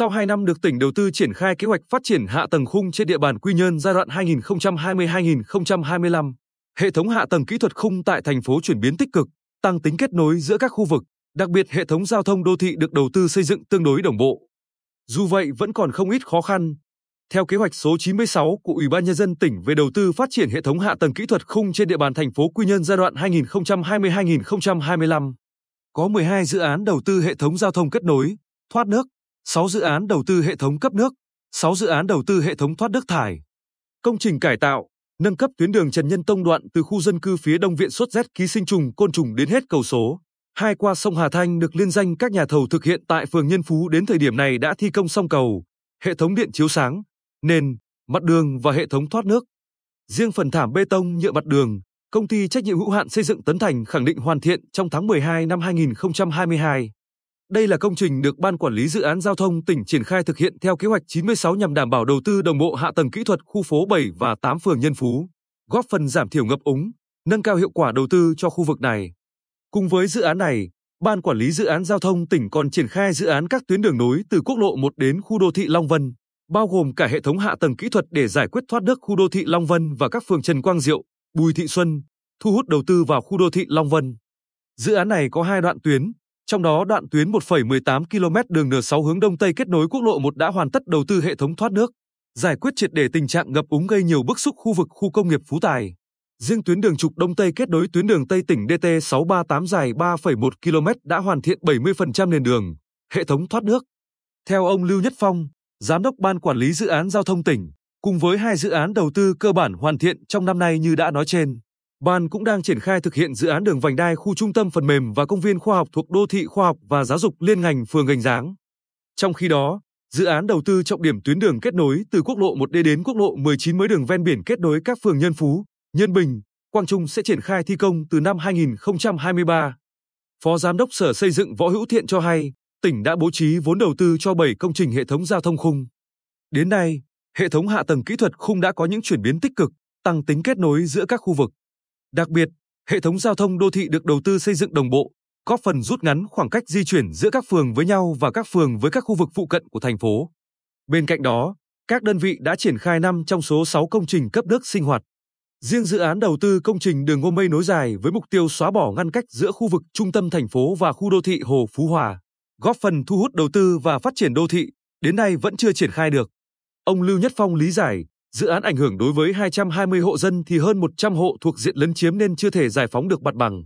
Sau 2 năm được tỉnh đầu tư triển khai kế hoạch phát triển hạ tầng khung trên địa bàn Quy Nhơn giai đoạn 2020-2025, hệ thống hạ tầng kỹ thuật khung tại thành phố chuyển biến tích cực, tăng tính kết nối giữa các khu vực, đặc biệt hệ thống giao thông đô thị được đầu tư xây dựng tương đối đồng bộ. Dù vậy vẫn còn không ít khó khăn. Theo kế hoạch số 96 của Ủy ban nhân dân tỉnh về đầu tư phát triển hệ thống hạ tầng kỹ thuật khung trên địa bàn thành phố Quy Nhơn giai đoạn 2020-2025, có 12 dự án đầu tư hệ thống giao thông kết nối, thoát nước, 6 dự án đầu tư hệ thống cấp nước, 6 dự án đầu tư hệ thống thoát nước thải. Công trình cải tạo, nâng cấp tuyến đường Trần Nhân Tông đoạn từ khu dân cư phía đông viện xuất rét ký sinh trùng côn trùng đến hết cầu số. Hai qua sông Hà Thanh được liên danh các nhà thầu thực hiện tại phường Nhân Phú đến thời điểm này đã thi công xong cầu, hệ thống điện chiếu sáng, nền, mặt đường và hệ thống thoát nước. Riêng phần thảm bê tông nhựa mặt đường, công ty trách nhiệm hữu hạn xây dựng Tấn Thành khẳng định hoàn thiện trong tháng 12 năm 2022. Đây là công trình được Ban Quản lý Dự án Giao thông tỉnh triển khai thực hiện theo kế hoạch 96 nhằm đảm bảo đầu tư đồng bộ hạ tầng kỹ thuật khu phố 7 và 8 phường Nhân Phú, góp phần giảm thiểu ngập úng, nâng cao hiệu quả đầu tư cho khu vực này. Cùng với dự án này, Ban Quản lý Dự án Giao thông tỉnh còn triển khai dự án các tuyến đường nối từ quốc lộ 1 đến khu đô thị Long Vân, bao gồm cả hệ thống hạ tầng kỹ thuật để giải quyết thoát nước khu đô thị Long Vân và các phường Trần Quang Diệu, Bùi Thị Xuân, thu hút đầu tư vào khu đô thị Long Vân. Dự án này có hai đoạn tuyến, trong đó đoạn tuyến 1,18 km đường N6 hướng đông tây kết nối quốc lộ 1 đã hoàn tất đầu tư hệ thống thoát nước, giải quyết triệt để tình trạng ngập úng gây nhiều bức xúc khu vực khu công nghiệp Phú Tài. Riêng tuyến đường trục đông tây kết nối tuyến đường Tây tỉnh DT638 dài 3,1 km đã hoàn thiện 70% nền đường, hệ thống thoát nước. Theo ông Lưu Nhất Phong, giám đốc ban quản lý dự án giao thông tỉnh, cùng với hai dự án đầu tư cơ bản hoàn thiện trong năm nay như đã nói trên, Ban cũng đang triển khai thực hiện dự án đường vành đai khu trung tâm phần mềm và công viên khoa học thuộc đô thị khoa học và giáo dục liên ngành phường Gành Giáng. Trong khi đó, dự án đầu tư trọng điểm tuyến đường kết nối từ quốc lộ 1D đến quốc lộ 19 mới đường ven biển kết nối các phường Nhân Phú, Nhân Bình, Quang Trung sẽ triển khai thi công từ năm 2023. Phó Giám đốc Sở Xây dựng Võ Hữu Thiện cho hay, tỉnh đã bố trí vốn đầu tư cho 7 công trình hệ thống giao thông khung. Đến nay, hệ thống hạ tầng kỹ thuật khung đã có những chuyển biến tích cực, tăng tính kết nối giữa các khu vực. Đặc biệt, hệ thống giao thông đô thị được đầu tư xây dựng đồng bộ, góp phần rút ngắn khoảng cách di chuyển giữa các phường với nhau và các phường với các khu vực phụ cận của thành phố. Bên cạnh đó, các đơn vị đã triển khai 5 trong số 6 công trình cấp nước sinh hoạt. Riêng dự án đầu tư công trình đường Ngô Mây nối dài với mục tiêu xóa bỏ ngăn cách giữa khu vực trung tâm thành phố và khu đô thị Hồ Phú Hòa, góp phần thu hút đầu tư và phát triển đô thị, đến nay vẫn chưa triển khai được. Ông Lưu Nhất Phong lý giải, Dự án ảnh hưởng đối với 220 hộ dân thì hơn 100 hộ thuộc diện lấn chiếm nên chưa thể giải phóng được mặt bằng.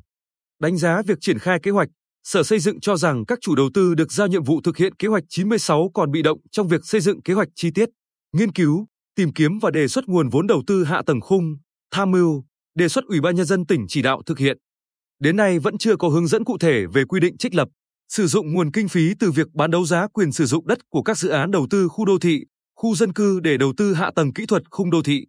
Đánh giá việc triển khai kế hoạch, Sở Xây dựng cho rằng các chủ đầu tư được giao nhiệm vụ thực hiện kế hoạch 96 còn bị động trong việc xây dựng kế hoạch chi tiết, nghiên cứu, tìm kiếm và đề xuất nguồn vốn đầu tư hạ tầng khung, tham mưu, đề xuất Ủy ban nhân dân tỉnh chỉ đạo thực hiện. Đến nay vẫn chưa có hướng dẫn cụ thể về quy định trích lập, sử dụng nguồn kinh phí từ việc bán đấu giá quyền sử dụng đất của các dự án đầu tư khu đô thị, khu dân cư để đầu tư hạ tầng kỹ thuật khung đô thị.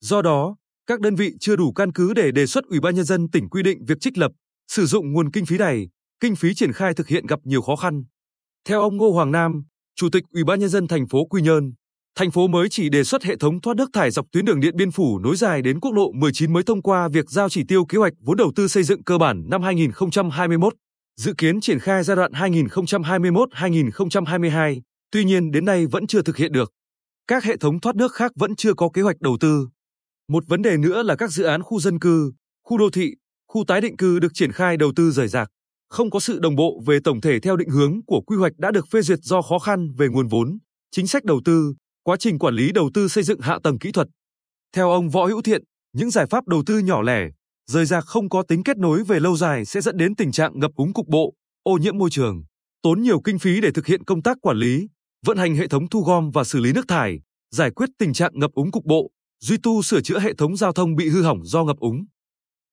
Do đó, các đơn vị chưa đủ căn cứ để đề xuất Ủy ban nhân dân tỉnh quy định việc trích lập, sử dụng nguồn kinh phí này, kinh phí triển khai thực hiện gặp nhiều khó khăn. Theo ông Ngô Hoàng Nam, Chủ tịch Ủy ban nhân dân thành phố Quy Nhơn, thành phố mới chỉ đề xuất hệ thống thoát nước thải dọc tuyến đường Điện Biên Phủ nối dài đến quốc lộ 19 mới thông qua việc giao chỉ tiêu kế hoạch vốn đầu tư xây dựng cơ bản năm 2021, dự kiến triển khai giai đoạn 2021-2022, tuy nhiên đến nay vẫn chưa thực hiện được. Các hệ thống thoát nước khác vẫn chưa có kế hoạch đầu tư. Một vấn đề nữa là các dự án khu dân cư, khu đô thị, khu tái định cư được triển khai đầu tư rời rạc, không có sự đồng bộ về tổng thể theo định hướng của quy hoạch đã được phê duyệt do khó khăn về nguồn vốn, chính sách đầu tư, quá trình quản lý đầu tư xây dựng hạ tầng kỹ thuật. Theo ông Võ Hữu Thiện, những giải pháp đầu tư nhỏ lẻ, rời rạc không có tính kết nối về lâu dài sẽ dẫn đến tình trạng ngập úng cục bộ, ô nhiễm môi trường, tốn nhiều kinh phí để thực hiện công tác quản lý, vận hành hệ thống thu gom và xử lý nước thải, giải quyết tình trạng ngập úng cục bộ, duy tu sửa chữa hệ thống giao thông bị hư hỏng do ngập úng.